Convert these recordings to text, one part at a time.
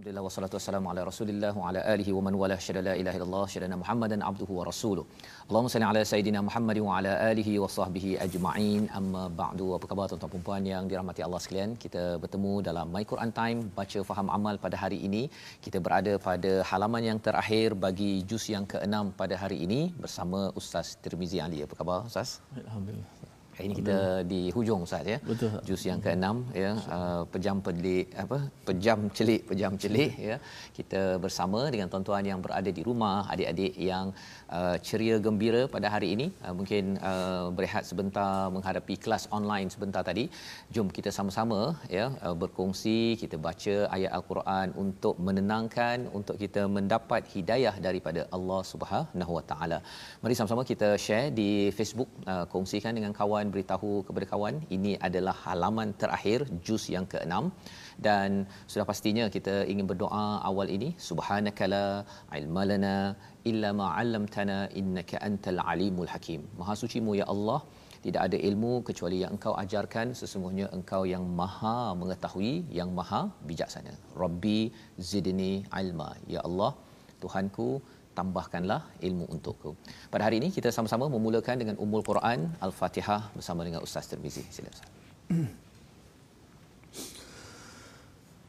Alhamdulillah wassalatu wassalamu ala Rasulillah wa ala alihi wa man wala syada la ilaha illallah syadana Muhammadan abduhu wa rasuluh. Allahumma salli ala sayidina Muhammad wa ala alihi wa sahbihi ajma'in. Amma ba'du. Apa khabar tuan-tuan dan puan yang dirahmati Allah sekalian? Kita bertemu dalam My Quran Time baca faham amal pada hari ini. Kita berada pada halaman yang terakhir bagi juz yang ke-6 pada hari ini bersama Ustaz Tirmizi Ali. Apa khabar Ustaz? Alhamdulillah. Ini kita di hujung Ustaz ya. Betul. Juz yang ke-6 ya, uh, pejam pelik apa? Pejam celik, pejam celik ya. Kita bersama dengan tuan-tuan yang berada di rumah, adik-adik yang uh, ceria gembira pada hari ini. Uh, mungkin uh, berehat sebentar menghadapi kelas online sebentar tadi. Jom kita sama-sama ya uh, berkongsi, kita baca ayat al-Quran untuk menenangkan, untuk kita mendapat hidayah daripada Allah Subhanahu Wa Taala. Mari sama-sama kita share di Facebook, uh, kongsikan dengan kawan beritahu kepada kawan ini adalah halaman terakhir juz yang ke-6 dan sudah pastinya kita ingin berdoa awal ini subhanakala ilmalana illa ma 'allamtana innaka antal alimul hakim maha sucimu ya Allah tidak ada ilmu kecuali yang engkau ajarkan sesungguhnya engkau yang maha mengetahui yang maha bijaksana rabbi zidni ilma ya Allah Tuhanku tambahkanlah ilmu untukku. Pada hari ini kita sama-sama memulakan dengan Ummul Quran Al-Fatihah bersama dengan Ustaz Tirmizi. Sila Ustaz.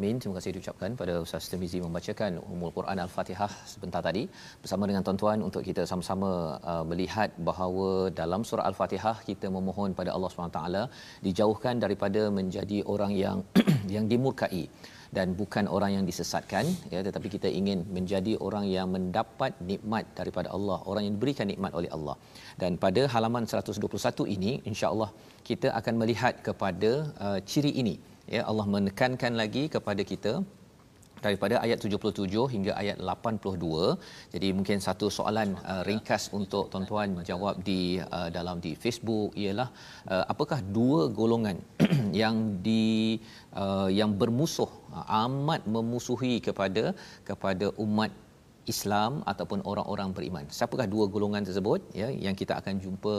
alamin. Terima kasih diucapkan pada Ustaz Tirmizi membacakan Ummul Quran Al-Fatihah sebentar tadi. Bersama dengan tuan-tuan untuk kita sama-sama uh, melihat bahawa dalam surah Al-Fatihah kita memohon pada Allah SWT dijauhkan daripada menjadi orang yang yang dimurkai dan bukan orang yang disesatkan ya. Tetapi kita ingin menjadi orang yang mendapat nikmat daripada Allah orang yang diberikan nikmat oleh Allah. Dan pada halaman 121 ini insya-Allah kita akan melihat kepada uh, ciri ini ya Allah menekankan lagi kepada kita daripada ayat 77 hingga ayat 82. Jadi mungkin satu soalan uh, ringkas untuk tuan-tuan jawab di uh, dalam di Facebook ialah uh, apakah dua golongan yang di uh, yang bermusuh uh, amat memusuhi kepada kepada umat Islam ataupun orang-orang beriman. Siapakah dua golongan tersebut ya yang kita akan jumpa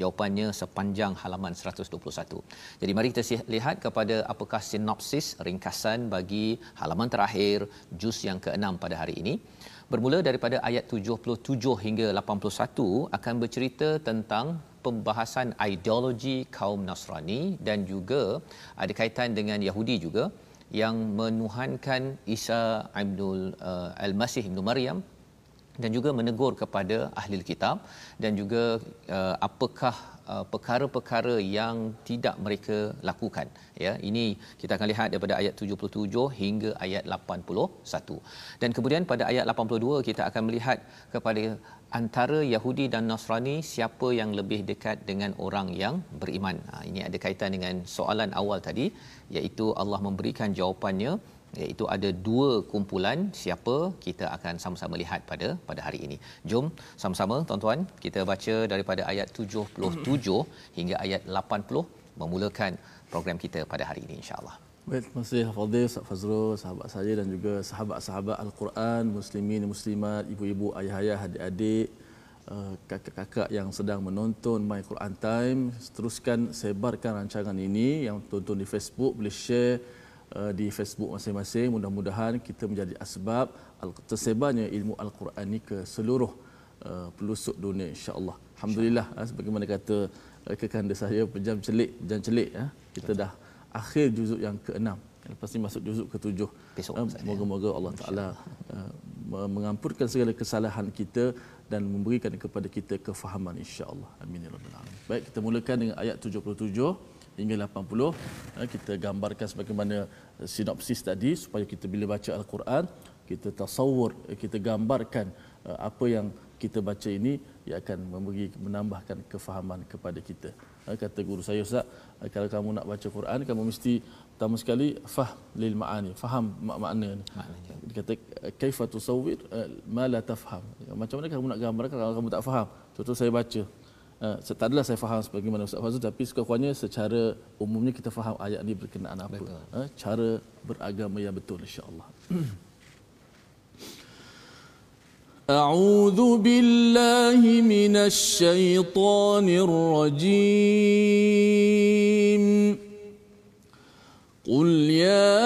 jawapannya sepanjang halaman 121. Jadi mari kita lihat kepada apakah sinopsis ringkasan bagi halaman terakhir juz yang ke-6 pada hari ini. Bermula daripada ayat 77 hingga 81 akan bercerita tentang pembahasan ideologi kaum Nasrani dan juga ada kaitan dengan Yahudi juga yang menuhankan Isa Abdul uh, Al-Masih Ibn Maryam dan juga menegur kepada ahli kitab dan juga uh, apakah uh, perkara-perkara yang tidak mereka lakukan. Ya ini kita akan lihat daripada ayat 77 hingga ayat 81 dan kemudian pada ayat 82 kita akan melihat kepada antara Yahudi dan Nasrani siapa yang lebih dekat dengan orang yang beriman ha, ini ada kaitan dengan soalan awal tadi iaitu Allah memberikan jawapannya iaitu ada dua kumpulan siapa kita akan sama-sama lihat pada pada hari ini. Jom sama-sama tuan-tuan kita baca daripada ayat 77 hingga ayat 80 memulakan program kita pada hari ini insya-Allah. Baik, terima kasih Fadil, Ustaz Fazrul, sahabat saya dan juga sahabat-sahabat Al-Quran, muslimin, muslimat, ibu-ibu, ayah-ayah, adik-adik, uh, kakak-kakak yang sedang menonton My Quran Time. Teruskan sebarkan rancangan ini yang tonton di Facebook, boleh share uh, di Facebook masing-masing. Mudah-mudahan kita menjadi asbab tersebarnya ilmu Al-Quran ini ke seluruh uh, pelosok dunia insya-Allah. Alhamdulillah sebagaimana kata kekanda saya pejam celik, pejam celik ya. Kita dah akhir juzuk yang ke-6 lepas ni masuk juzuk ke-7 besok uh, moga-moga Allah Taala uh, mengampunkan segala kesalahan kita dan memberikan kepada kita kefahaman insya-Allah. Amin ya rabbal alamin. Baik kita mulakan dengan ayat 77 hingga 80 uh, kita gambarkan sebagaimana sinopsis tadi supaya kita bila baca al-Quran kita tasawur kita gambarkan apa yang kita baca ini ia akan memberi menambahkan kefahaman kepada kita. Ha, kata guru saya Ustaz, ha, kalau kamu nak baca Quran kamu mesti pertama sekali faham lil maani, faham makna ni. Dia kata kaifa tusawwir ma la tafham. Macam mana kamu nak gambarkan kalau kamu tak faham? Contoh saya baca Uh, tak adalah saya faham sebagaimana Ustaz Fazul tapi sekurang-kurangnya secara umumnya kita faham ayat ini berkenaan apa. Uh, cara beragama yang betul insya-Allah. أعوذ بالله من الشيطان الرجيم. قل يا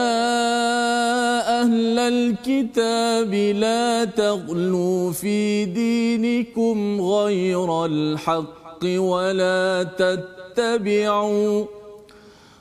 أهل الكتاب لا تغلوا في دينكم غير الحق ولا تتبعوا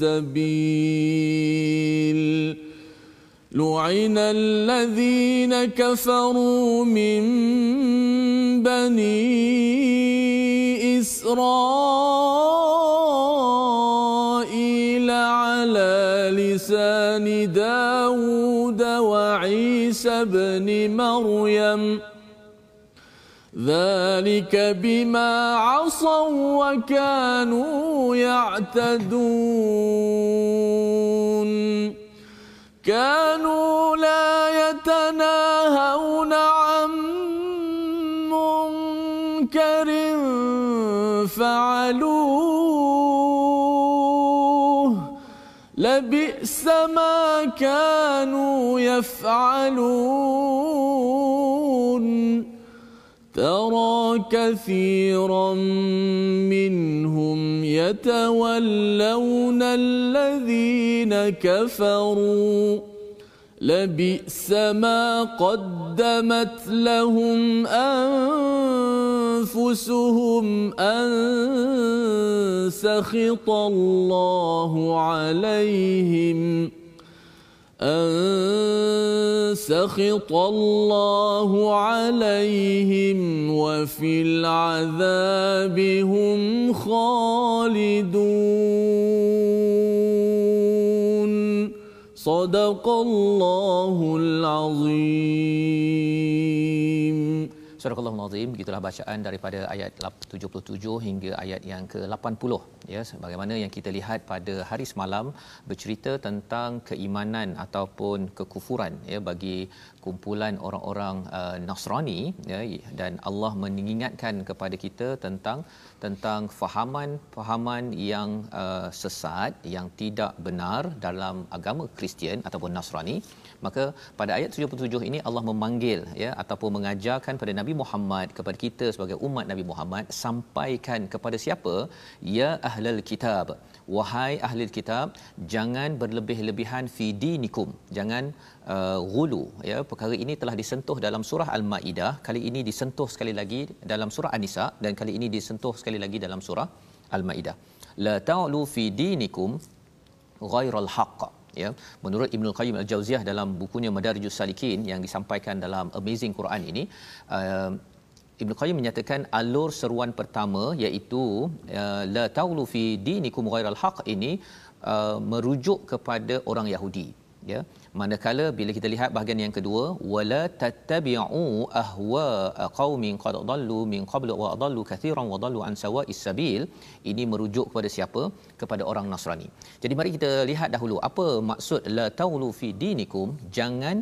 السبيل. لعن الذين كفروا من بني إسرائيل على لسان داود وعيسى بن مريم. ذلك بما عصوا وكانوا يعتدون. كانوا لا يتناهون عن منكر فعلوه. لبئس ما كانوا يفعلون. ترى كثيرا منهم يتولون الذين كفروا. لبئس ما قدمت لهم أنفسهم أن سخط الله عليهم. أن سخط الله عليهم وفي العذاب هم خالدون. صدق الله العظيم. Surah Al-Nazim begitulah bacaan daripada ayat 77 hingga ayat yang ke-80 ya sebagaimana yang kita lihat pada hari semalam bercerita tentang keimanan ataupun kekufuran ya bagi kumpulan orang-orang uh, Nasrani ya dan Allah mengingatkan kepada kita tentang tentang fahaman-fahaman yang uh, sesat yang tidak benar dalam agama Kristian ataupun Nasrani. Maka pada ayat 77 ini Allah memanggil ya ataupun mengajarkan pada Nabi Muhammad kepada kita sebagai umat Nabi Muhammad sampaikan kepada siapa? Ya ahlul kitab. Wahai ahli kitab jangan berlebih-lebihan fi dinikum. Jangan uh, ghulu ya perkara ini telah disentuh dalam surah al-maidah. Kali ini disentuh sekali lagi dalam surah an-nisa dan kali ini disentuh sekali lagi dalam surah al-maidah. La ta'lu fi dinikum ghairal haqq ya. Menurut Ibnu Qayyim Al-Jauziyah dalam bukunya Madarijus Salikin yang disampaikan dalam Amazing Quran ini uh, Ibnu Qayyim menyatakan alur seruan pertama iaitu uh, la taulu fi dinikum ghairal haq ini uh, merujuk kepada orang Yahudi ya. Manakala bila kita lihat bahagian yang kedua wala tattabi'u ahwa qaumin qad dallu min qablu wa adallu kathiran wa dallu an sawa'is sabil. Ini merujuk kepada siapa? Kepada orang Nasrani. Jadi mari kita lihat dahulu apa maksud la taulu fi dinikum jangan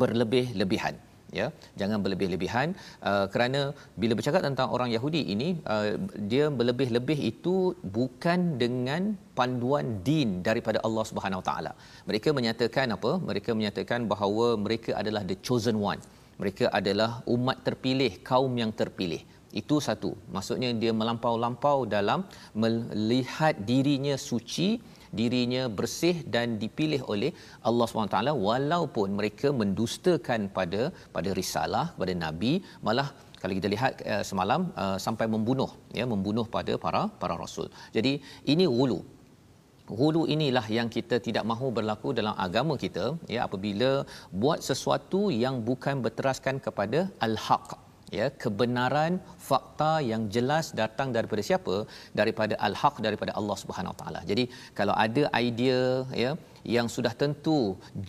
berlebih-lebihan ya jangan berlebih-lebihan. Uh, kerana bila bercakap tentang orang Yahudi ini uh, dia berlebih-lebih itu bukan dengan panduan din daripada Allah Subhanahu taala. Mereka menyatakan apa? Mereka menyatakan bahawa mereka adalah the chosen one. Mereka adalah umat terpilih kaum yang terpilih. Itu satu. Maksudnya dia melampau-lampau dalam melihat dirinya suci dirinya bersih dan dipilih oleh Allah SWT walaupun mereka mendustakan pada pada risalah pada nabi malah kalau kita lihat uh, semalam uh, sampai membunuh ya membunuh pada para para rasul. Jadi ini hulu. Hulu inilah yang kita tidak mahu berlaku dalam agama kita ya apabila buat sesuatu yang bukan berteraskan kepada al-haq ya kebenaran fakta yang jelas datang daripada siapa daripada al-haq daripada Allah Subhanahu taala. Jadi kalau ada idea ya yang sudah tentu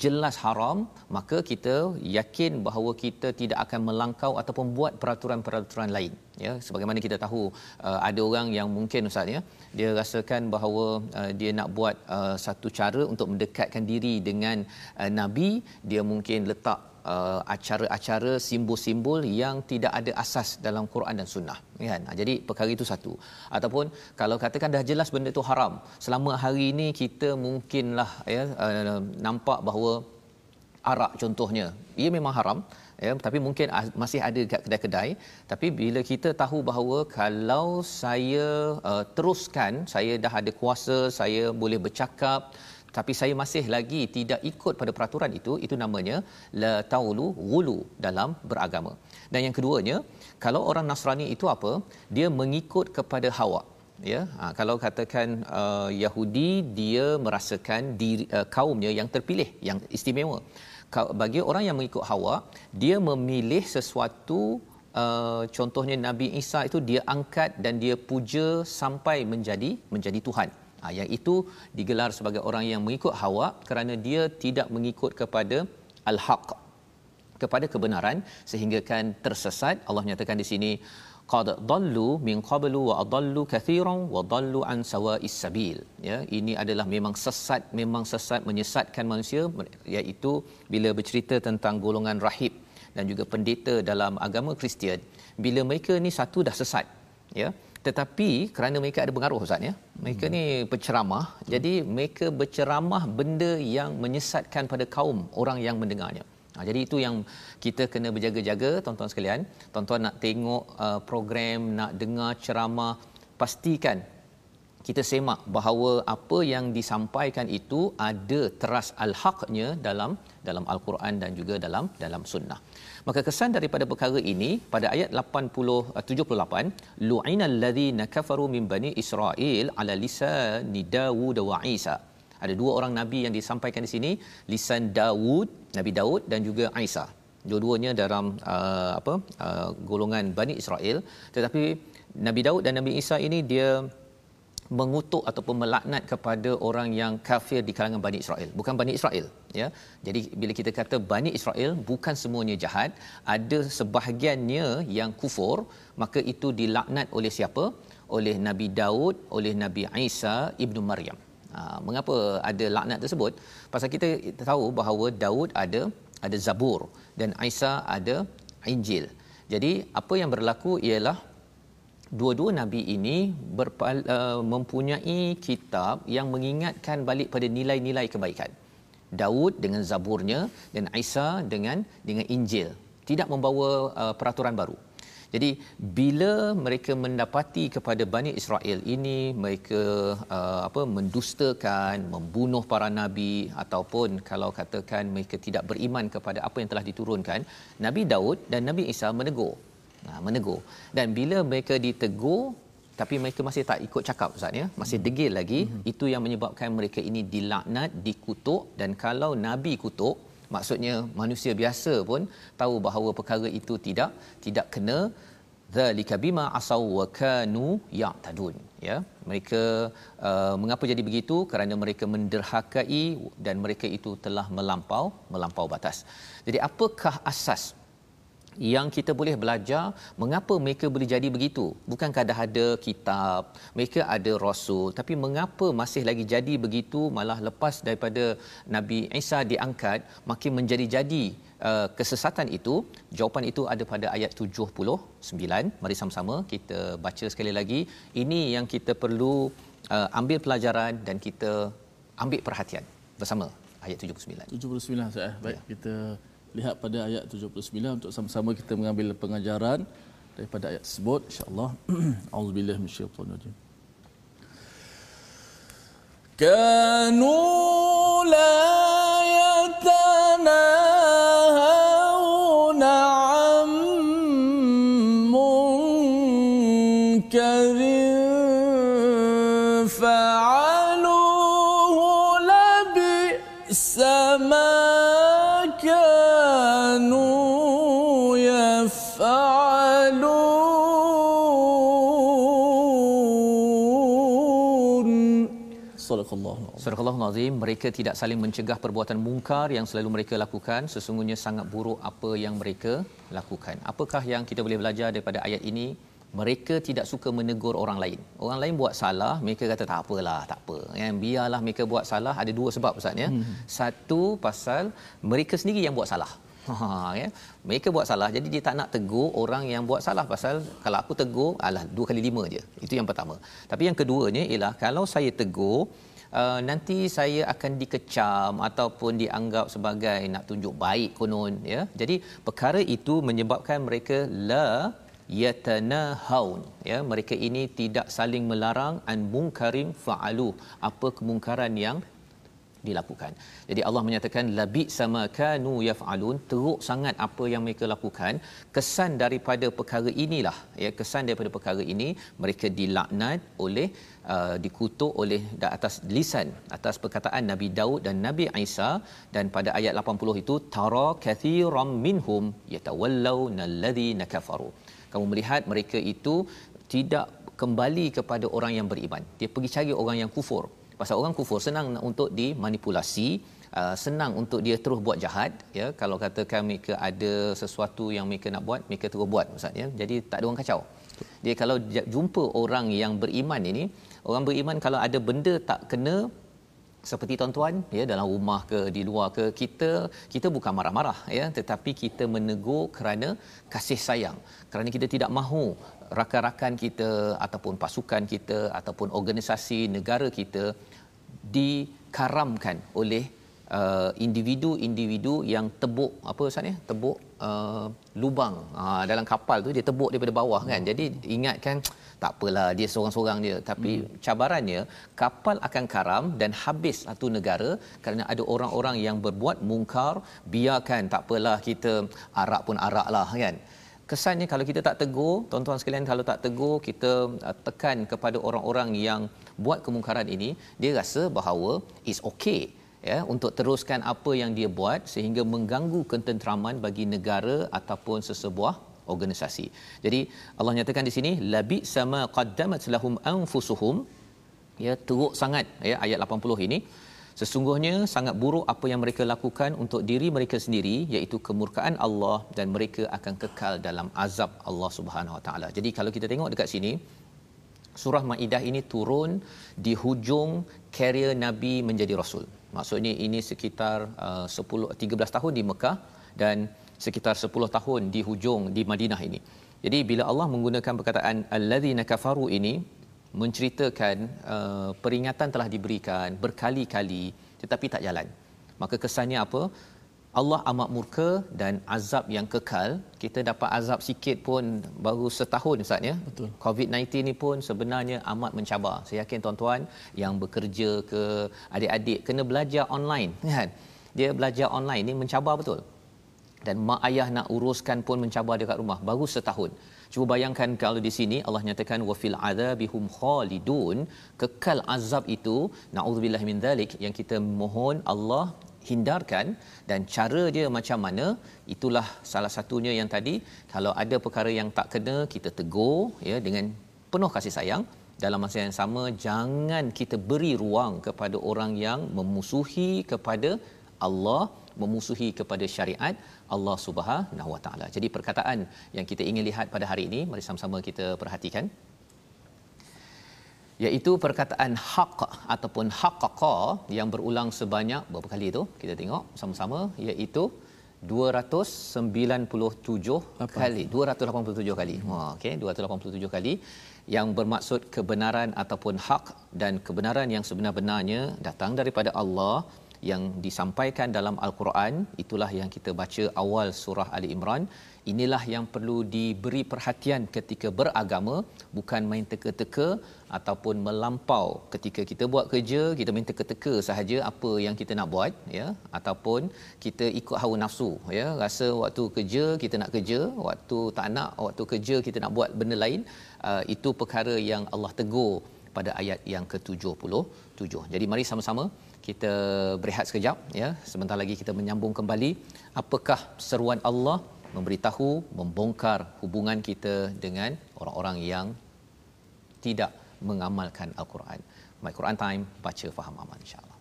jelas haram maka kita yakin bahawa kita tidak akan melangkau ataupun buat peraturan-peraturan lain ya sebagaimana kita tahu uh, ada orang yang mungkin ustaz ya dia rasakan bahawa uh, dia nak buat uh, satu cara untuk mendekatkan diri dengan uh, nabi dia mungkin letak uh, acara-acara simbol-simbol yang tidak ada asas dalam Quran dan Sunnah kan? Jadi perkara itu satu. Ataupun kalau katakan dah jelas benda itu haram selama hari ini kita mungkinlah ya uh, nampak bahawa arak contohnya ia memang haram ya tapi mungkin masih ada dekat kedai-kedai. Tapi bila kita tahu bahawa kalau saya uh, teruskan saya dah ada kuasa saya boleh bercakap tapi saya masih lagi tidak ikut pada peraturan itu itu namanya la taulu ghulu dalam beragama. Dan yang keduanya kalau orang Nasrani itu apa? Dia mengikut kepada hawa ya. Ha, kalau katakan uh, Yahudi dia merasakan diri uh, kaumnya yang terpilih yang istimewa. Bagi orang yang mengikut hawa dia memilih sesuatu uh, contohnya Nabi Isa itu dia angkat dan dia puja sampai menjadi menjadi tuhan Ha, yang itu digelar sebagai orang yang mengikut hawa kerana dia tidak mengikut kepada al-haq kepada kebenaran sehingga kan tersesat. Allah nyatakan di sini qad dallu min qablu wa adallu kathiran wa dallu an sawa'is sabil. Ya ini adalah memang sesat memang sesat menyesatkan manusia iaitu bila bercerita tentang golongan rahib dan juga pendeta dalam agama Kristian. Bila mereka ni satu dah sesat ya tetapi kerana mereka ada pengaruh ustaz ya mereka hmm. ni penceramah hmm. jadi mereka berceramah benda yang menyesatkan pada kaum orang yang mendengarnya ha, jadi itu yang kita kena berjaga-jaga tuan-tuan sekalian tuan-tuan nak tengok uh, program nak dengar ceramah pastikan kita semak bahawa apa yang disampaikan itu ada teras al-haqnya dalam dalam al-Quran dan juga dalam dalam sunnah. Maka kesan daripada perkara ini pada ayat 80 78 lu'inal ladzina kafaru min bani Israel ala lisan Daud wa Isa. Ada dua orang nabi yang disampaikan di sini lisan Daud, Nabi Daud dan juga Isa. Dua-duanya dalam uh, apa uh, golongan Bani Israel tetapi Nabi Daud dan Nabi Isa ini dia mengutuk ataupun melaknat kepada orang yang kafir di kalangan Bani Israel. Bukan Bani Israel ya. Jadi bila kita kata Bani Israel bukan semuanya jahat ada sebahagiannya yang kufur. Maka itu dilaknat oleh siapa? Oleh Nabi Daud oleh Nabi Isa ibnu Maryam. Ha, mengapa ada laknat tersebut? Pasal kita tahu bahawa Daud ada ada Zabur dan Isa ada Injil. Jadi apa yang berlaku ialah dua-dua nabi ini berpal, uh, mempunyai kitab yang mengingatkan balik pada nilai-nilai kebaikan. Daud dengan zaburnya dan Isa dengan dengan Injil tidak membawa uh, peraturan baru. Jadi bila mereka mendapati kepada Bani Israel ini mereka uh, apa mendustakan, membunuh para nabi ataupun kalau katakan mereka tidak beriman kepada apa yang telah diturunkan, Nabi Daud dan Nabi Isa menegur Ha, menegur. Dan bila mereka ditegur tapi mereka masih tak ikut cakap ustaz ya? Masih hmm. degil lagi. Hmm. itu yang menyebabkan mereka ini dilaknat dikutuk. Dan kalau nabi kutuk maksudnya manusia biasa pun tahu bahawa perkara itu tidak tidak kena. Zalika bima asaw wa kanu ya'tadun ya? Mereka uh, mengapa jadi begitu? Kerana mereka menderhakai dan mereka itu telah melampau melampau batas. Jadi apakah asas yang kita boleh belajar mengapa mereka boleh jadi begitu. Bukankah dah ada kitab mereka ada rasul tapi mengapa masih lagi jadi begitu malah lepas daripada nabi Isa diangkat makin menjadi-jadi uh, kesesatan itu? Jawapan itu ada pada ayat 79 mari sama-sama kita baca sekali lagi. Ini yang kita perlu uh, ambil pelajaran dan kita ambil perhatian. Bersama ayat 79 79 saya baik ya. kita lihat pada ayat 79 untuk sama-sama kita mengambil pengajaran daripada ayat tersebut insyaallah. Auzubillahi minasyaitonir rajim kanu Surah Nazim mereka tidak saling mencegah perbuatan mungkar yang selalu mereka lakukan. Sesungguhnya sangat buruk apa yang mereka lakukan. Apakah yang kita boleh belajar daripada ayat ini? Mereka tidak suka menegur orang lain. Orang lain buat salah mereka kata tak apalah tak apa. Ya biarlah mereka buat salah. Ada dua sebab ustaz ya. Hmm. satu pasal mereka sendiri yang buat salah. Ha, ya. Mereka buat salah jadi dia tak nak tegur orang yang buat salah. Pasal kalau aku tegur alah dua kali lima je. Itu yang pertama. Tapi yang keduanya ialah kalau saya tegur uh, nanti saya akan dikecam ataupun dianggap sebagai nak tunjuk baik konon ya. Jadi perkara itu menyebabkan mereka la yatanahun ya. Mereka ini tidak saling melarang an munkarin fa'alu. Apa kemungkaran yang dilakukan. Jadi Allah menyatakan labi sama kanu yafalun teruk sangat apa yang mereka lakukan. Kesan daripada perkara inilah ya kesan daripada perkara ini mereka dilaknat oleh uh, dikutuk oleh atas lisan atas perkataan Nabi Daud dan Nabi Isa dan pada ayat 80 itu tara kathiram minhum yatawallawna alladhina kafaru. Kamu melihat mereka itu tidak kembali kepada orang yang beriman. Dia pergi cari orang yang kufur pasal orang kufur senang untuk dimanipulasi uh, senang untuk dia terus buat jahat ya. Kalau katakan mereka ada sesuatu yang mereka nak buat mereka terus buat maksudnya jadi tak ada orang kacau. Dia kalau jumpa orang yang beriman ini orang beriman kalau ada benda tak kena seperti tuan-tuan ya dalam rumah ke di luar ke kita kita bukan marah-marah ya. Tetapi kita menegur kerana kasih sayang kerana kita tidak mahu rakan-rakan kita ataupun pasukan kita ataupun organisasi negara kita dikaramkan oleh uh, individu-individu yang tebuk apa Ustaz ya tebuk uh, lubang. Uh, dalam kapal tu dia tebuk daripada bawah kan. Jadi ingatkan tak apalah dia seorang-seorang dia tapi hmm. cabarannya kapal akan karam dan habis satu negara kerana ada orang-orang yang berbuat mungkar biarkan. Tak apalah kita arak pun arak lah kan kesannya kalau kita tak tegur tuan-tuan sekalian kalau tak tegur kita uh, tekan kepada orang-orang yang buat kemungkaran ini dia rasa bahawa is okay ya untuk teruskan apa yang dia buat sehingga mengganggu ketenteraman bagi negara ataupun sesebuah organisasi. Jadi Allah nyatakan di sini labi sama qaddamat lahum anfusuhum ya teruk sangat ya ayat 80 ini Sesungguhnya sangat buruk apa yang mereka lakukan untuk diri mereka sendiri iaitu kemurkaan Allah dan mereka akan kekal dalam azab Allah Subhanahu Wa Taala. Jadi kalau kita tengok dekat sini surah Maidah ini turun di hujung karier Nabi menjadi rasul. Maksudnya ini sekitar uh, 10 13 tahun di Mekah dan sekitar 10 tahun di hujung di Madinah ini. Jadi bila Allah menggunakan perkataan alladzina kafaru ini menceritakan uh, peringatan telah diberikan berkali-kali tetapi tak jalan. Maka kesannya apa? Allah amat murka dan azab yang kekal. Kita dapat azab sikit pun baru setahun Ustaz ya. Betul. COVID-19 ni pun sebenarnya amat mencabar. Saya yakin tuan-tuan yang bekerja ke adik-adik kena belajar online kan. Dia belajar online ni mencabar betul. dan mak ayah nak uruskan pun mencabar dekat rumah baru setahun cuba bayangkan kalau di sini Allah nyatakan wa fil adzabihum khalidun. Kekal azab itu naudzubillah min zalik yang kita mohon Allah hindarkan. Dan cara dia macam mana? Itulah salah satunya yang tadi kalau ada perkara yang tak kena kita tegur ya dengan penuh kasih sayang. Dalam masa yang sama jangan kita beri ruang kepada orang yang memusuhi kepada Allah memusuhi kepada syariat Allah Subhanahu Wa Taala. Jadi perkataan yang kita ingin lihat pada hari ini mari sama-sama kita perhatikan iaitu perkataan haq ataupun haqqaqa yang berulang sebanyak berapa kali itu kita tengok sama-sama iaitu 297 Apa? kali 287 kali wah okey 287 kali yang bermaksud kebenaran ataupun hak dan kebenaran yang sebenar-benarnya datang daripada Allah yang disampaikan dalam al-Quran itulah yang kita baca awal surah Ali Imran. Inilah yang perlu diberi perhatian ketika beragama bukan main teka-teka ataupun melampau ketika kita buat kerja kita main teka-teka sahaja apa yang kita nak buat ya. Ataupun kita ikut hawa nafsu ya. Rasa waktu kerja kita nak kerja. Waktu tak nak waktu kerja kita nak buat benda lain. Uh, itu perkara yang Allah tegur pada ayat yang ke-77 jadi mari sama-sama kita berehat sekejap ya sebentar lagi kita menyambung kembali apakah seruan Allah memberitahu membongkar hubungan kita dengan orang-orang yang tidak mengamalkan al-Quran. My Quran Time baca faham aman insya-Allah.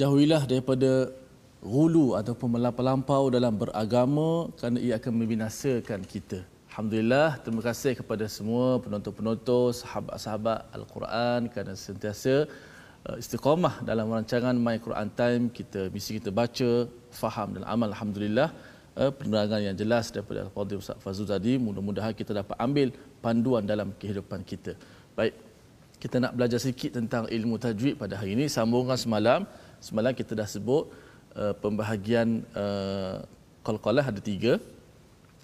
Jauhilah daripada hulu ataupun melampau dalam beragama kerana ia akan membinasakan kita. Alhamdulillah, terima kasih kepada semua penonton-penonton, sahabat-sahabat Al-Quran kerana sentiasa uh, istiqamah dalam rancangan My Quran Time. Kita misi kita baca, faham dan amal Alhamdulillah. Uh, penerangan yang jelas daripada Al-Fadhil Ustaz Fazul tadi. Mudah-mudahan kita dapat ambil panduan dalam kehidupan kita. Baik, kita nak belajar sedikit tentang ilmu tajwid pada hari ini. Sambungan semalam, Semalam kita dah sebut uh, pembahagian uh, qalqalah ada tiga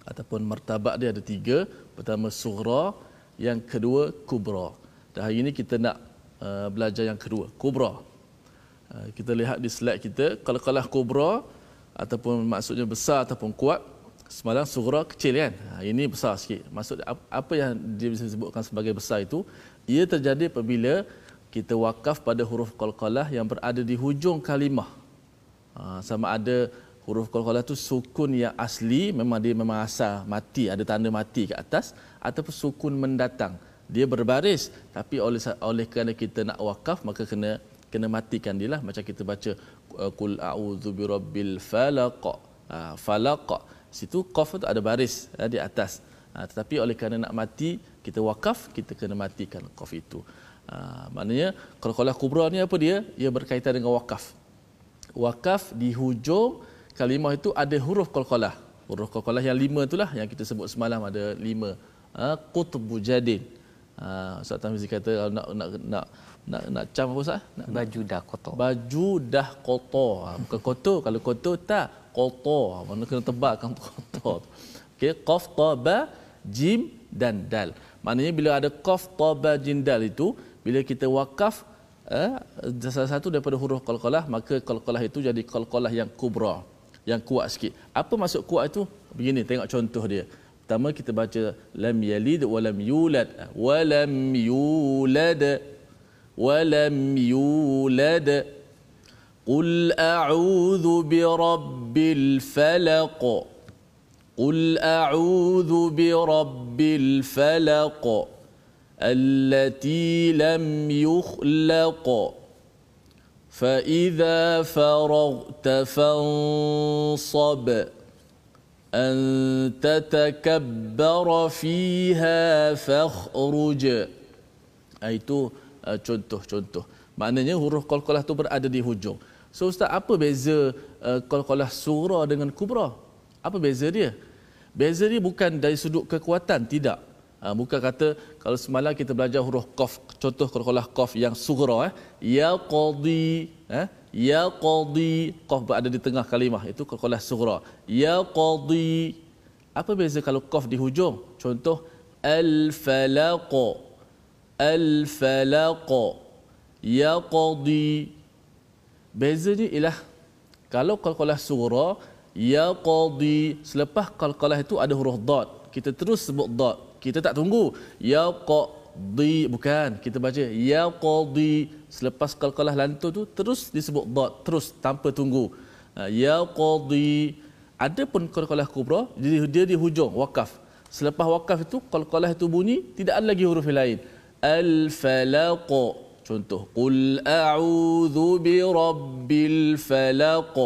ataupun martabat dia ada tiga. Pertama sughra, yang kedua kubra. Dan hari ini kita nak uh, belajar yang kedua, kubra. Uh, kita lihat di slide kita, qalqalah kubra ataupun maksudnya besar ataupun kuat. Semalam sughra kecil kan? Ha, ini besar sikit. Maksud apa yang dia bisa sebutkan sebagai besar itu? Ia terjadi apabila kita wakaf pada huruf qalqalah yang berada di hujung kalimah. Ha, sama ada huruf qalqalah itu sukun yang asli memang dia memang asal mati ada tanda mati ke atas ataupun sukun mendatang. Dia berbaris tapi oleh oleh kerana kita nak wakaf maka kena kena matikan dia lah macam kita baca qul a'udzu birabbil falaq. Ha, falaq situ qaf tu ada baris ha, di atas. Ha, tetapi oleh kerana nak mati kita wakaf kita kena matikan qaf itu. Ha, maknanya qalqalah kubra ni apa dia? Ia berkaitan dengan wakaf. Wakaf di hujung kalimah itu ada huruf qalqalah. Huruf qalqalah yang lima itulah yang kita sebut semalam ada lima. Ha, qutbu jadin. Ha, Ustaz Tamizi kata nak nak nak nak nak cam apa Ustaz? Nak, baju dah kotor. Baju dah kotor. Ha, bukan kotor. Kalau kotor tak kotor. Mana kena tebalkan kotor. Okey, qaf ta ba jim dan dal. Maknanya bila ada qaf ta ba jim dal itu bila kita wakaf eh, salah satu daripada huruf qalqalah maka qalqalah itu jadi qalqalah yang kubra yang kuat sikit. Apa maksud kuat itu? Begini tengok contoh dia. Pertama kita baca lam yalid wa lam yulad. Wa lam yulad wa lam yulad. Bi rabbil falaq. Qul a'udzu bi rabbil falaq التي لم يخلق فإذا فرغت فانصب أن تتكبر فيها فاخرج itu uh, contoh-contoh maknanya huruf qalqalah tu berada di hujung so ustaz apa beza uh, qalqalah surah dengan kubra apa beza dia beza dia bukan dari sudut kekuatan tidak uh, bukan kata kalau semalam kita belajar huruf qaf contoh qalqalah qaf yang surah eh ya qadi eh ya qadi qaf berada di tengah kalimah itu qalqalah surah ya qadi apa beza kalau qaf di hujung? Contoh al falaq Al-falaq Yaqadi Bezanya ialah Kalau qalqalah surah Yaqadi Selepas qalqalah itu ada huruf dot Kita terus sebut dot Kita tak tunggu. Yaqadi Bukan. Kita baca Yaqadi Selepas qalqalah lantur tu Terus disebut dot Terus tanpa tunggu. Ha, Yaqadi Ada pun qalqalah kubra Jadi dia di hujung Wakaf. Selepas wakaf itu Qalqalah itu bunyi Tidak ada lagi huruf lain. Al-falaq. Contoh qul a'udzu bi rabbil falaq.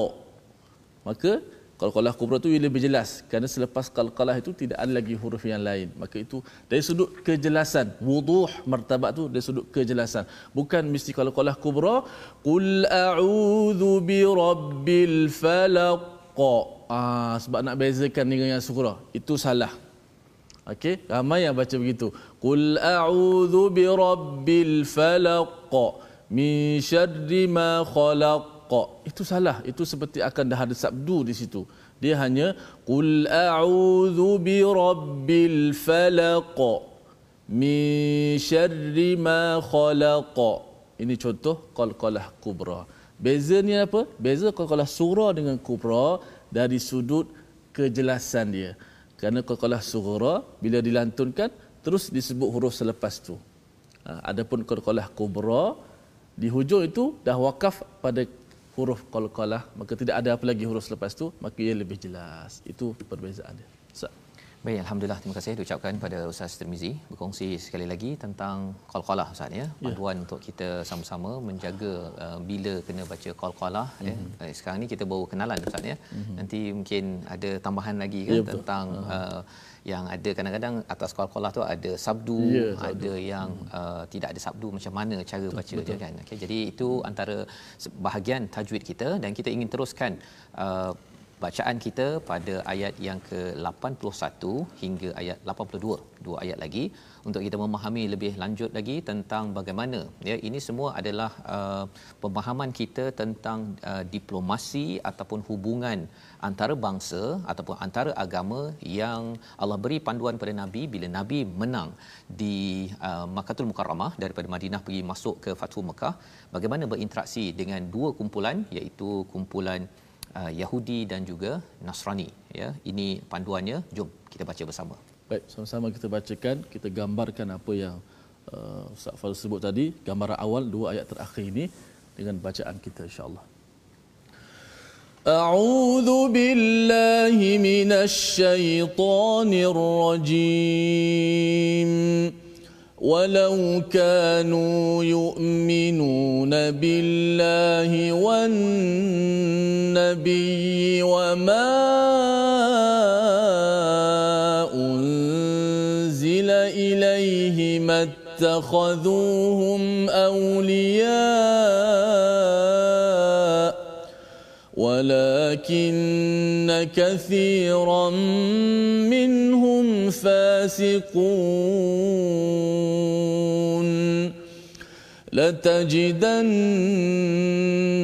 Maka qalqalah kubra tu lebih jelas. Kerana selepas qalqalah itu tidak ada lagi huruf yang lain. Maka itu dari sudut kejelasan wuduh martabat tu dari sudut kejelasan. Bukan mesti qalqalah kubra qul a'udzu bi rabbil falaq. Ah sebab nak bezakan dengan yang surah itu salah. Okey? Ramai yang baca begitu. Qul a'udzu bi rabbil falaq min syarri ma khalaq. Itu salah. Itu seperti akan dah ada sabdu di situ. Dia hanya qul a'udzu bi rabbil falaq min syarri ma khalaq. Ini contoh qalqalah kubra. Bezanya apa? Beza qalqalah surah dengan kubra dari sudut kejelasan dia. Kerana qalqalah surah bila dilantunkan terus disebut huruf selepas tu. Ha, adapun qalqalah kubra di hujung itu dah wakaf pada huruf qalqalah maka tidak ada apa lagi huruf selepas tu maka ia lebih jelas. Itu perbezaan dia. So. Baik, alhamdulillah terima kasih diucapkan pada Ustaz Tirmizi berkongsi sekali lagi tentang qalqalah Ustaz ya. ya. Panduan yeah. untuk kita sama-sama menjaga uh, bila kena baca qalqalah mm-hmm. ya. Mhm. Eh, sekarang ni kita baru kenalan Ustaz ya. Mm-hmm. Nanti mungkin ada tambahan lagi kan yeah, tentang uh, yang ada kadang-kadang atas qalqalah tu ada sabdu, yeah, sabdu. ada yang hmm. uh, tidak ada sabdu macam mana cara betul, baca betul. dia kan. Okay, jadi itu antara bahagian tajwid kita dan kita ingin teruskan uh, bacaan kita pada ayat yang ke-81 hingga ayat 82 dua. Ayat lagi untuk kita memahami lebih lanjut lagi tentang bagaimana ya. Ini semua adalah uh, pemahaman kita tentang uh, diplomasi ataupun hubungan antara bangsa ataupun antara agama yang Allah beri panduan pada nabi bila nabi menang di uh, Makkahul Mukarramah daripada Madinah pergi masuk ke Fathu Mekah bagaimana berinteraksi dengan dua kumpulan iaitu kumpulan uh, Yahudi dan juga Nasrani ya ini panduannya jom kita baca bersama baik sama-sama kita bacakan kita gambarkan apa yang uh, Ustaz Fal sebut tadi gambaran awal dua ayat terakhir ini dengan bacaan kita insyaallah أعوذ بالله من الشيطان الرجيم ولو كانوا يؤمنون بالله والنبي وما أنزل إليه ما اتخذوهم أولياء ولكن كثيرا منهم فاسقون. لتجدن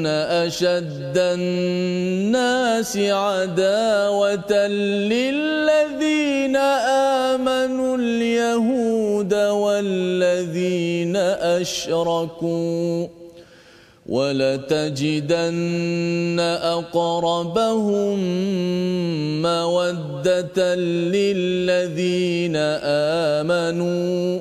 أشد الناس عداوة للذين آمنوا اليهود والذين أشركوا ولتجدن أقربهم مودة للذين آمنوا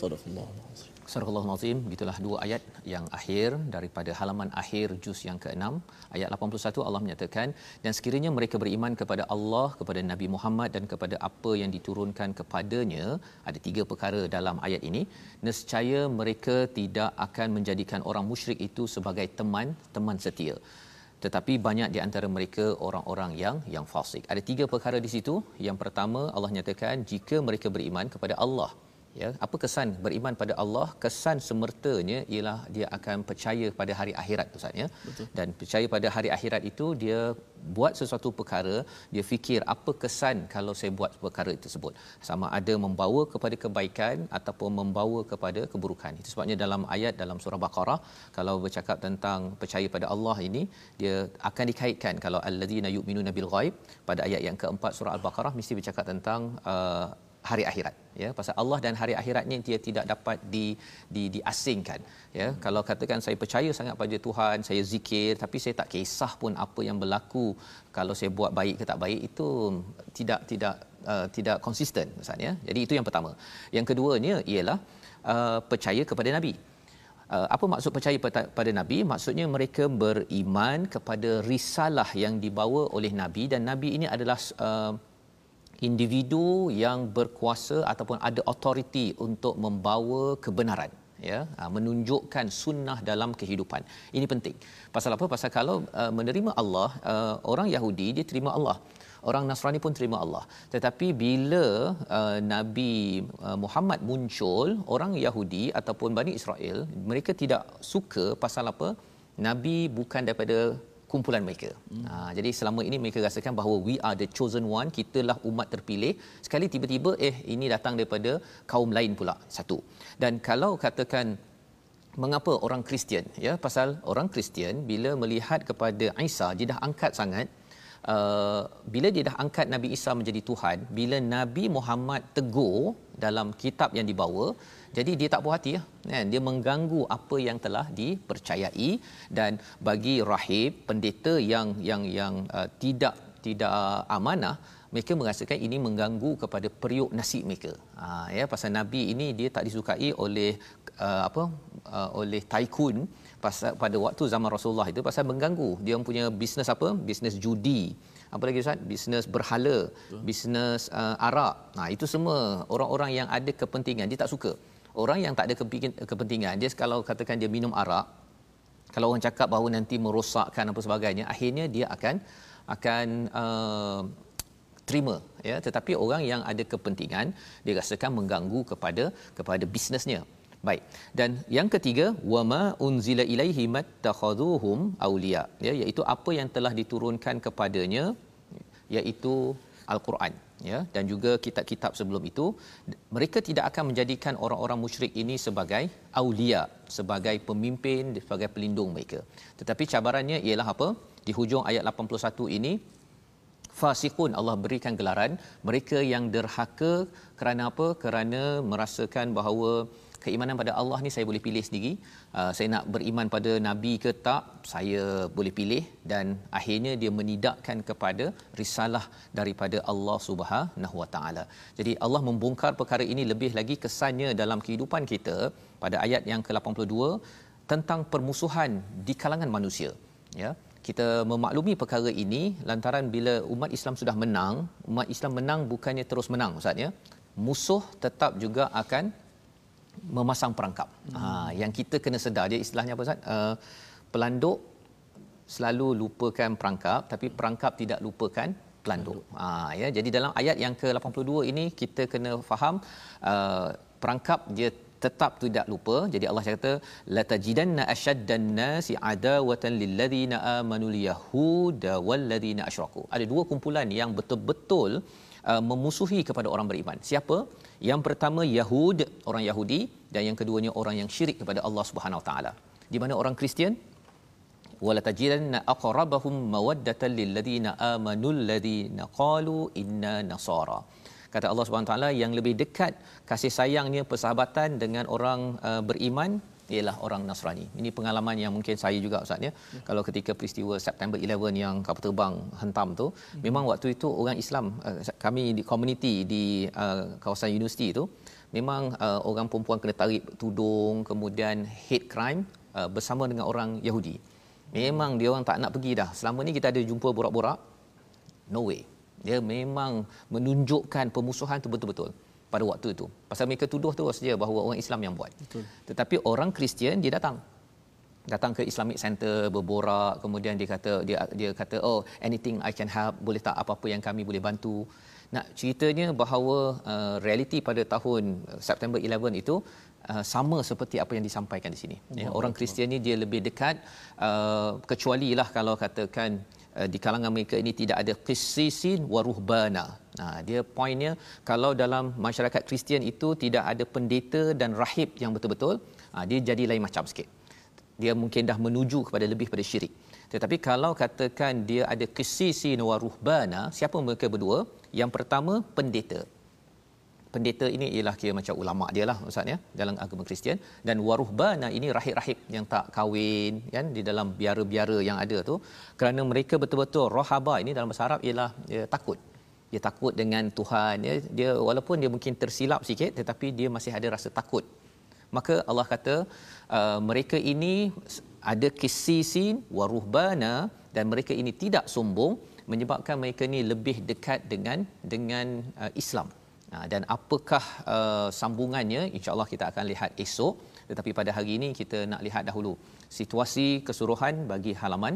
Sadaqallahul azim. Sarakallahu nazim gitulah dua ayat yang akhir daripada halaman akhir juz yang ke-6 ayat 81 Allah menyatakan dan sekiranya mereka beriman kepada Allah kepada Nabi Muhammad dan kepada apa yang diturunkan kepadanya ada tiga perkara dalam ayat ini nescaya mereka tidak akan menjadikan orang musyrik itu sebagai teman teman setia. Tetapi banyak di antara mereka orang-orang yang yang fasik. Ada tiga perkara di situ. Yang pertama Allah nyatakan jika mereka beriman kepada Allah ya apa kesan beriman pada Allah? Kesan semertanya ialah dia akan percaya pada hari akhirat ustaz ya. Dan percaya pada hari akhirat itu dia buat sesuatu perkara dia fikir apa kesan kalau saya buat perkara tersebut. Sama ada membawa kepada kebaikan ataupun membawa kepada keburukan. Itu sebabnya dalam ayat dalam surah baqarah kalau bercakap tentang percaya pada Allah ini dia akan dikaitkan kalau allazina yu'minuna bil ghaib. Pada ayat yang keempat surah al-baqarah mesti bercakap tentang uh, hari akhirat ya. Pasal Allah dan hari akhirat ni dia tidak dapat di di diasingkan ya. Kalau katakan saya percaya sangat pada Tuhan saya zikir tapi saya tak kisah pun apa yang berlaku. Kalau saya buat baik ke tak baik itu tidak tidak uh, tidak konsisten maksudnya jadi itu yang pertama. Yang keduanya ialah uh, percaya kepada nabi. Uh, apa maksud percaya pada nabi? Maksudnya mereka beriman kepada risalah yang dibawa oleh nabi dan nabi ini adalah uh, individu yang berkuasa ataupun ada autoriti untuk membawa kebenaran ya? Ah, menunjukkan sunnah dalam kehidupan. Ini penting. Pasal apa? Pasal kalau uh, menerima Allah uh, orang Yahudi dia terima Allah. Orang Nasrani pun terima Allah. Tetapi bila uh, Nabi uh, Muhammad muncul orang Yahudi ataupun Bani Israel mereka tidak suka. Pasal apa? Nabi bukan daripada kumpulan mereka. Hmm. Ha, jadi selama ini mereka rasakan bahawa we are the chosen one, kitalah umat terpilih. Sekali tiba-tiba eh ini datang daripada kaum lain pula. Satu. Dan kalau katakan mengapa orang Kristian ya pasal orang Kristian bila melihat kepada Isa dia dah angkat sangat uh, bila dia dah angkat Nabi Isa menjadi Tuhan bila Nabi Muhammad tegur dalam kitab yang dibawa jadi dia tak puas hati ya. Kan? Dia mengganggu apa yang telah dipercayai dan bagi rahib pendeta yang yang yang uh, tidak tidak amanah mereka merasakan ini mengganggu kepada periuk nasi mereka. Ha, ya pasal nabi ini dia tak disukai oleh uh, apa uh, oleh tycoon pasal pada waktu zaman Rasulullah itu pasal mengganggu dia punya bisnes apa? Bisnes judi. Apa lagi Ustaz? Bisnes berhala, bisnes uh, arak. Nah, itu semua orang-orang yang ada kepentingan dia tak suka orang yang tak ada kepentingan. Dia kalau katakan dia minum arak kalau orang cakap bahawa nanti merosakkan apa sebagainya akhirnya dia akan akan uh, terima ya. Tetapi orang yang ada kepentingan dia rasakan mengganggu kepada kepada bisnesnya. Baik. Dan yang ketiga wama unzila ilaihi mattakhaduhum auliya ya iaitu apa yang telah diturunkan kepadanya iaitu al-Quran ya dan juga kitab-kitab sebelum itu mereka tidak akan menjadikan orang-orang musyrik ini sebagai aulia sebagai pemimpin sebagai pelindung mereka. Tetapi cabarannya ialah apa? Di hujung ayat 81 ini fasiqun Allah berikan gelaran mereka yang derhaka kerana apa? Kerana merasakan bahawa keimanan pada Allah ni saya boleh pilih sendiri uh, saya nak beriman pada nabi ke tak saya boleh pilih dan akhirnya dia menidakkan kepada risalah daripada Allah Subhanahu Wa Taala. Jadi Allah membongkar perkara ini lebih lagi kesannya dalam kehidupan kita pada ayat yang ke-82 tentang permusuhan di kalangan manusia. Ya kita memaklumi perkara ini lantaran bila umat Islam sudah menang umat Islam menang bukannya terus menang ustaz ya. Musuh tetap juga akan memasang perangkap. Hmm. Ha yang kita kena sedar dia istilahnya apa Ustaz? Uh, pelanduk selalu lupakan perangkap tapi perangkap tidak lupakan pelanduk. Ha ya jadi dalam ayat yang ke-82 ini kita kena faham uh, perangkap dia tetap tidak lupa. Jadi Allah kata la tajidanna ashaddan nasi adawatan lil ladzina amanu yahuda wal ladzina asyraku. Ada dua kumpulan yang betul-betul uh, memusuhi kepada orang beriman. Siapa? Yang pertama Yahud, orang Yahudi dan yang keduanya orang yang syirik kepada Allah Subhanahu Wa Taala. Di mana orang Kristian wala tajidanna aqrabahum mawaddatan lil ladina amanu alladhina qalu inna nasara. Kata Allah Subhanahu Taala yang lebih dekat kasih sayangnya persahabatan dengan orang uh, beriman ialah orang Nasrani. Ini pengalaman yang mungkin saya juga Ustaz ya. ya. Kalau ketika peristiwa September 11 yang kapal terbang hentam tu, hmm. memang waktu itu orang Islam uh, kami di komuniti di uh, kawasan universiti itu memang uh, orang perempuan kena tarik tudung kemudian hate crime uh, bersama dengan orang Yahudi. Memang dia orang tak nak pergi dah. Selama ni kita ada jumpa borak-borak. No way. Dia memang menunjukkan pemusuhan tu betul-betul pada waktu itu. Pasal mereka tuduh terus dia bahawa orang Islam yang buat. Betul. Tetapi orang Kristian dia datang. Datang ke Islamic Center berborak kemudian dia kata dia dia kata oh anything I can help boleh tak apa-apa yang kami boleh bantu. Nak ceritanya bahawa uh, realiti pada tahun uh, September 11 itu uh, sama seperti apa yang disampaikan di sini. Ya, orang Kristian ni dia lebih dekat uh, kecuali lah kalau katakan uh, di kalangan mereka ini tidak ada qissisin waruhbana. Nah, dia poinnya kalau dalam masyarakat Kristian itu tidak ada pendeta dan rahib yang betul-betul, uh, dia jadi lain macam sikit. Dia mungkin dah menuju kepada lebih pada syirik. Tetapi kalau katakan dia ada qissisin waruhbana, siapa mereka berdua? Yang pertama pendeta pendeta ini ialah kira macam ulama dia lah ustaz ya dalam agama Kristian dan waruhbana ini rahib-rahib yang tak kahwin kan di dalam biara-biara yang ada tu kerana mereka betul-betul rohaba ini dalam bahasa Arab ialah dia takut dia takut dengan Tuhan ya. Dia walaupun dia mungkin tersilap sikit tetapi dia masih ada rasa takut. Maka Allah kata uh, mereka ini ada kisisin waruhbana dan mereka ini tidak sombong menyebabkan mereka ini lebih dekat dengan dengan uh, Islam. Ha, dan apakah uh, sambungannya? Insyaallah kita akan lihat esok. Tetapi pada hari ini kita nak lihat dahulu situasi keseluruhan bagi halaman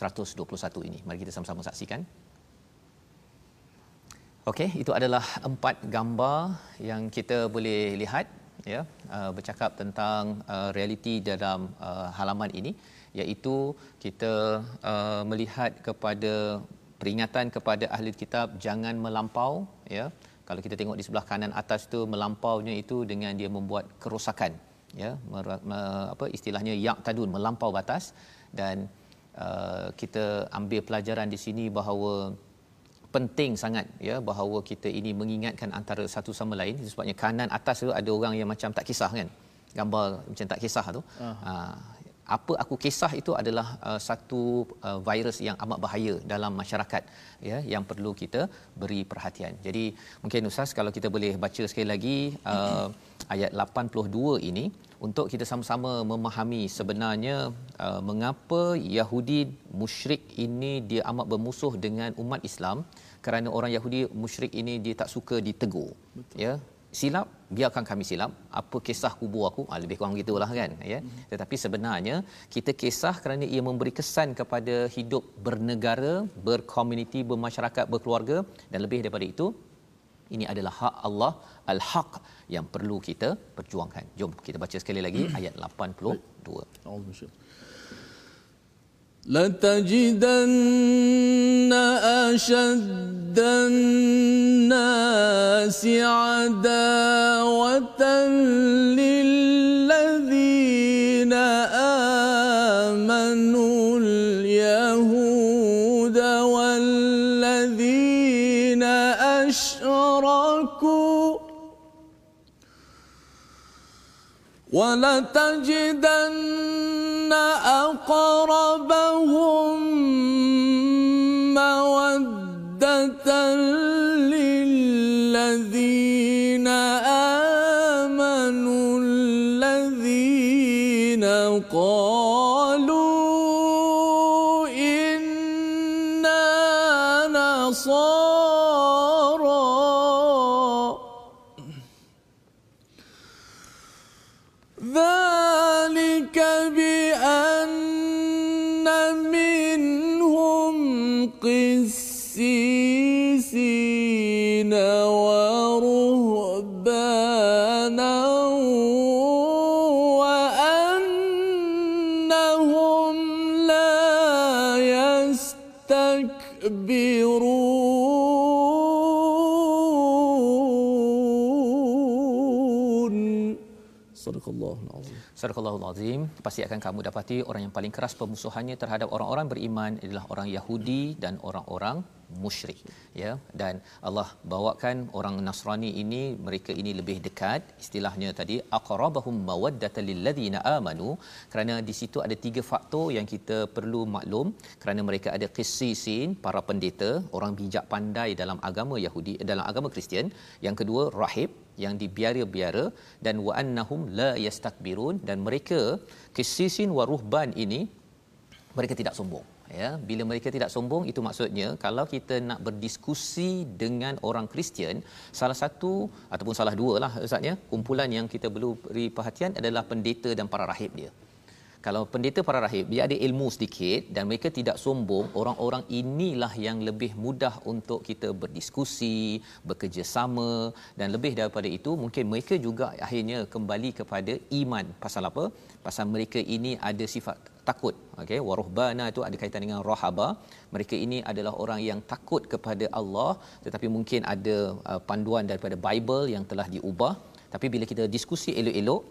121 ini. Mari kita sama-sama saksikan Okey itu adalah empat gambar yang kita boleh lihat ya uh, bercakap tentang uh, realiti dalam uh, halaman ini. Iaitu kita uh, melihat kepada peringatan kepada ahli kitab jangan melampau ya. Kalau kita tengok di sebelah kanan atas tu melampaunya itu dengan dia membuat kerosakan ya. Mer, me, apa istilahnya yak tadun melampau batas. Dan uh, kita ambil pelajaran di sini bahawa penting sangat ya bahawa kita ini mengingatkan antara satu sama lain. Sebabnya kanan atas tu ada orang yang macam tak kisah kan? Gambar macam tak kisah tu. Uh-huh apa aku kisah itu adalah uh, satu uh, virus yang amat bahaya dalam masyarakat ya yang perlu kita beri perhatian. Jadi mungkin ustaz kalau kita boleh baca sekali lagi uh, ayat 82 ini untuk kita sama-sama memahami sebenarnya uh, mengapa Yahudi musyrik ini dia amat bermusuh dengan umat Islam kerana orang Yahudi musyrik ini dia tak suka ditegur Betul. ya silap biarkan kami silap. Apa kisah kubur aku? Ah, lebih kurang gitulah kan ya. Mm-hmm. tetapi sebenarnya kita kisah kerana ia memberi kesan kepada hidup bernegara berkomuniti bermasyarakat berkeluarga. Dan lebih daripada itu ini adalah hak Allah al-haq yang perlu kita perjuangkan. Jom kita baca sekali lagi ayat 82 Allahu لتجدن أشد الناس عداوة للذين آمنوا اليهود والذين أشركوا ولتجدن أقربهم مودة Sadaqallahul azim. Pasti akan kamu dapati orang yang paling keras pemusuhannya terhadap orang-orang beriman adalah orang Yahudi dan orang-orang musyrik ya. Dan Allah bawakan orang Nasrani ini mereka ini lebih dekat. Istilahnya tadi aqrabahum mawaddatan lil ladzina amanu. Kerana di situ ada tiga faktor yang kita perlu maklum. Kerana mereka ada qissisin para pendeta orang bijak pandai dalam agama Yahudi dalam agama Kristian. Yang kedua rahib yang dibiara-biara. Dan wa annahum la yastakbirun. Dan mereka qissisin wa ruhban ini mereka tidak sombong ya bila mereka tidak sombong itu maksudnya kalau kita nak berdiskusi dengan orang Kristian salah satu ataupun salah dua lah ustaznya kumpulan yang kita perlu beri perhatian adalah pendeta dan para rahib dia kalau pendeta para rahib dia ada ilmu sedikit dan mereka tidak sombong orang-orang inilah yang lebih mudah untuk kita berdiskusi bekerjasama dan lebih daripada itu mungkin mereka juga akhirnya kembali kepada iman. Pasal apa? Pasal mereka ini ada sifat takut. Okey waruhbana itu ada kaitan dengan rahaba. Mereka ini adalah orang yang takut kepada Allah tetapi mungkin ada uh, panduan daripada Bible yang telah diubah. Tapi bila kita diskusi elok-elok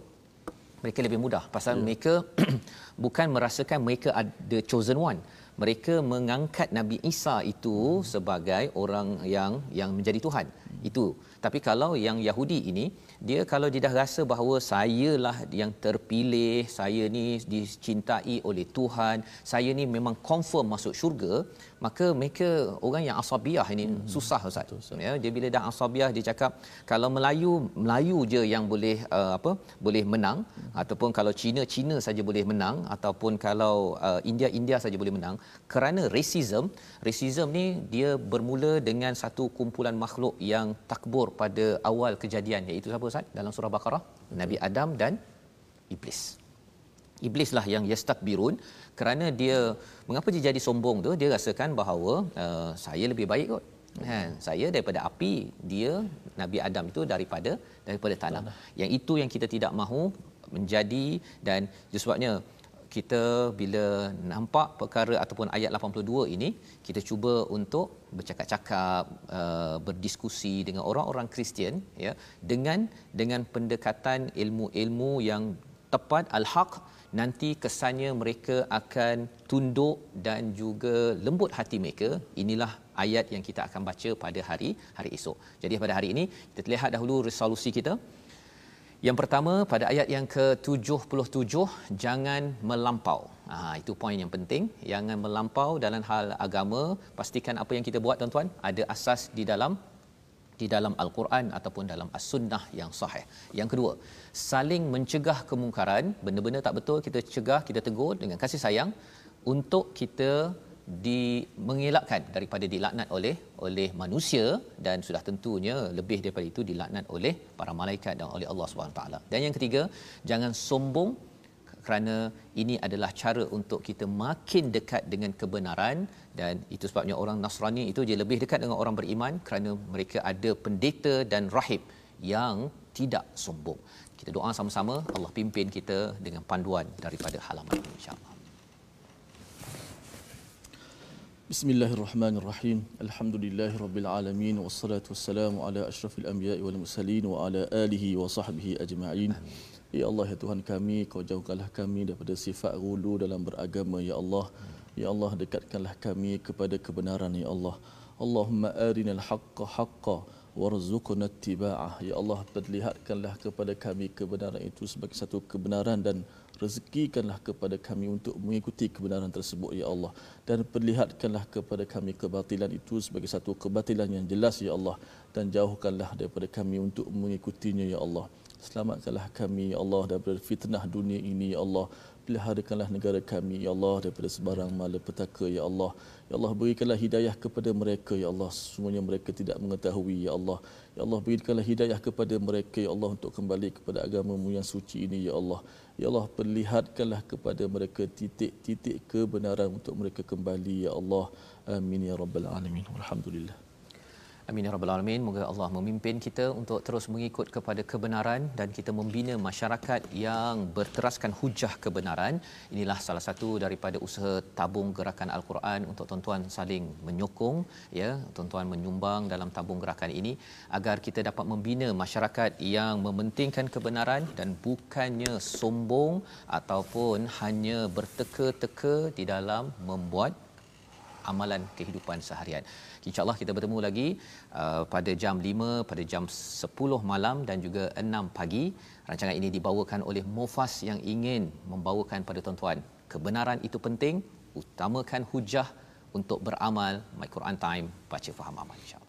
mereka lebih mudah. Pasal yeah. mereka bukan merasakan mereka ada chosen one. Mereka mengangkat Nabi Isa itu sebagai orang yang yang menjadi tuhan. Itu. Tapi kalau yang Yahudi ini dia kalau dia dah rasa bahawa sayalah yang terpilih saya ni dicintai oleh Tuhan saya ni memang confirm masuk syurga maka mereka orang yang asabiah ini hmm. susah ustaz Betul, ya dia bila dah asabiah dia cakap kalau Melayu Melayu je yang boleh uh, apa boleh menang hmm. ataupun kalau Cina Cina saja boleh menang ataupun kalau uh, India India saja boleh menang kerana racism racism ni dia bermula dengan satu kumpulan makhluk yang takbur pada awal kejadian iaitu siapa ustaz dalam surah Baqarah Nabi Adam dan Iblis. Iblislah yang yastakbirun kerana dia mengapa dia jadi sombong tu? Dia rasakan bahawa uh, saya lebih baik kot. Kan? Saya daripada api dia Nabi Adam itu daripada daripada tanah. Yang itu yang kita tidak mahu menjadi dan sebabnya kita bila nampak perkara ataupun ayat 82 ini kita cuba untuk bercakap-cakap uh, berdiskusi dengan orang-orang Kristian ya dengan dengan pendekatan ilmu-ilmu yang tepat al-haq. Nanti kesannya mereka akan tunduk dan juga lembut hati mereka. Inilah ayat yang kita akan baca pada hari hari esok. Jadi pada hari ini kita lihat dahulu resolusi kita yang pertama pada ayat yang ke-77 jangan melampau. Ha itu poin yang penting. Jangan melampau dalam hal agama. Pastikan apa yang kita buat tuan-tuan ada asas di dalam di dalam al-Quran ataupun dalam as-sunnah yang sahih. Yang kedua, saling mencegah kemungkaran, benda-benda tak betul kita cegah, kita tegur dengan kasih sayang untuk kita di mengelakkan daripada dilaknat oleh oleh manusia dan sudah tentunya lebih daripada itu dilaknat oleh para malaikat dan oleh Allah Subhanahu taala. Dan yang ketiga, jangan sombong kerana ini adalah cara untuk kita makin dekat dengan kebenaran dan itu sebabnya orang Nasrani itu dia lebih dekat dengan orang beriman kerana mereka ada pendeta dan rahib yang tidak sombong. Kita doa sama-sama Allah pimpin kita dengan panduan daripada halaman ini insya-Allah. Bismillahirrahmanirrahim. Alhamdulillahirabbil wassalatu wassalamu ala asyrafil anbiya'i wal mursalin wa ala alihi wa sahbihi ajma'in. Amin. Ya Allah ya Tuhan kami kau jauhkanlah kami daripada sifat gulu dalam beragama ya Allah ya Allah dekatkanlah kami kepada kebenaran ya Allah Allahumma arinal haqqa haqqa warzuqna ittiba'ah ya Allah perlihatkanlah kepada kami kebenaran itu sebagai satu kebenaran dan rezekikanlah kepada kami untuk mengikuti kebenaran tersebut ya Allah dan perlihatkanlah kepada kami kebatilan itu sebagai satu kebatilan yang jelas ya Allah dan jauhkanlah daripada kami untuk mengikutinya ya Allah Selamatkanlah kami ya Allah daripada fitnah dunia ini ya Allah. Peliharakanlah negara kami ya Allah daripada sebarang malapetaka ya Allah. Ya Allah berikanlah hidayah kepada mereka ya Allah. Semuanya mereka tidak mengetahui ya Allah. Ya Allah berikanlah hidayah kepada mereka ya Allah untuk kembali kepada agamamu yang suci ini ya Allah. Ya Allah perlihatkanlah kepada mereka titik-titik kebenaran untuk mereka kembali ya Allah. Amin ya rabbal alamin. Alhamdulillah. Amin ya rabbal alamin. Moga Allah memimpin kita untuk terus mengikut kepada kebenaran dan kita membina masyarakat yang berteraskan hujah kebenaran. Inilah salah satu daripada usaha tabung gerakan al-Quran untuk tuan-tuan saling menyokong ya, tuan-tuan menyumbang dalam tabung gerakan ini agar kita dapat membina masyarakat yang mementingkan kebenaran dan bukannya sombong ataupun hanya berteka-teka di dalam membuat amalan kehidupan seharian. InsyaAllah kita bertemu lagi uh, pada jam 5, pada jam 10 malam dan juga 6 pagi. Rancangan ini dibawakan oleh Mofas yang ingin membawakan pada tuan-tuan. Kebenaran itu penting, utamakan hujah untuk beramal. My Quran Time, baca faham amal insyaAllah.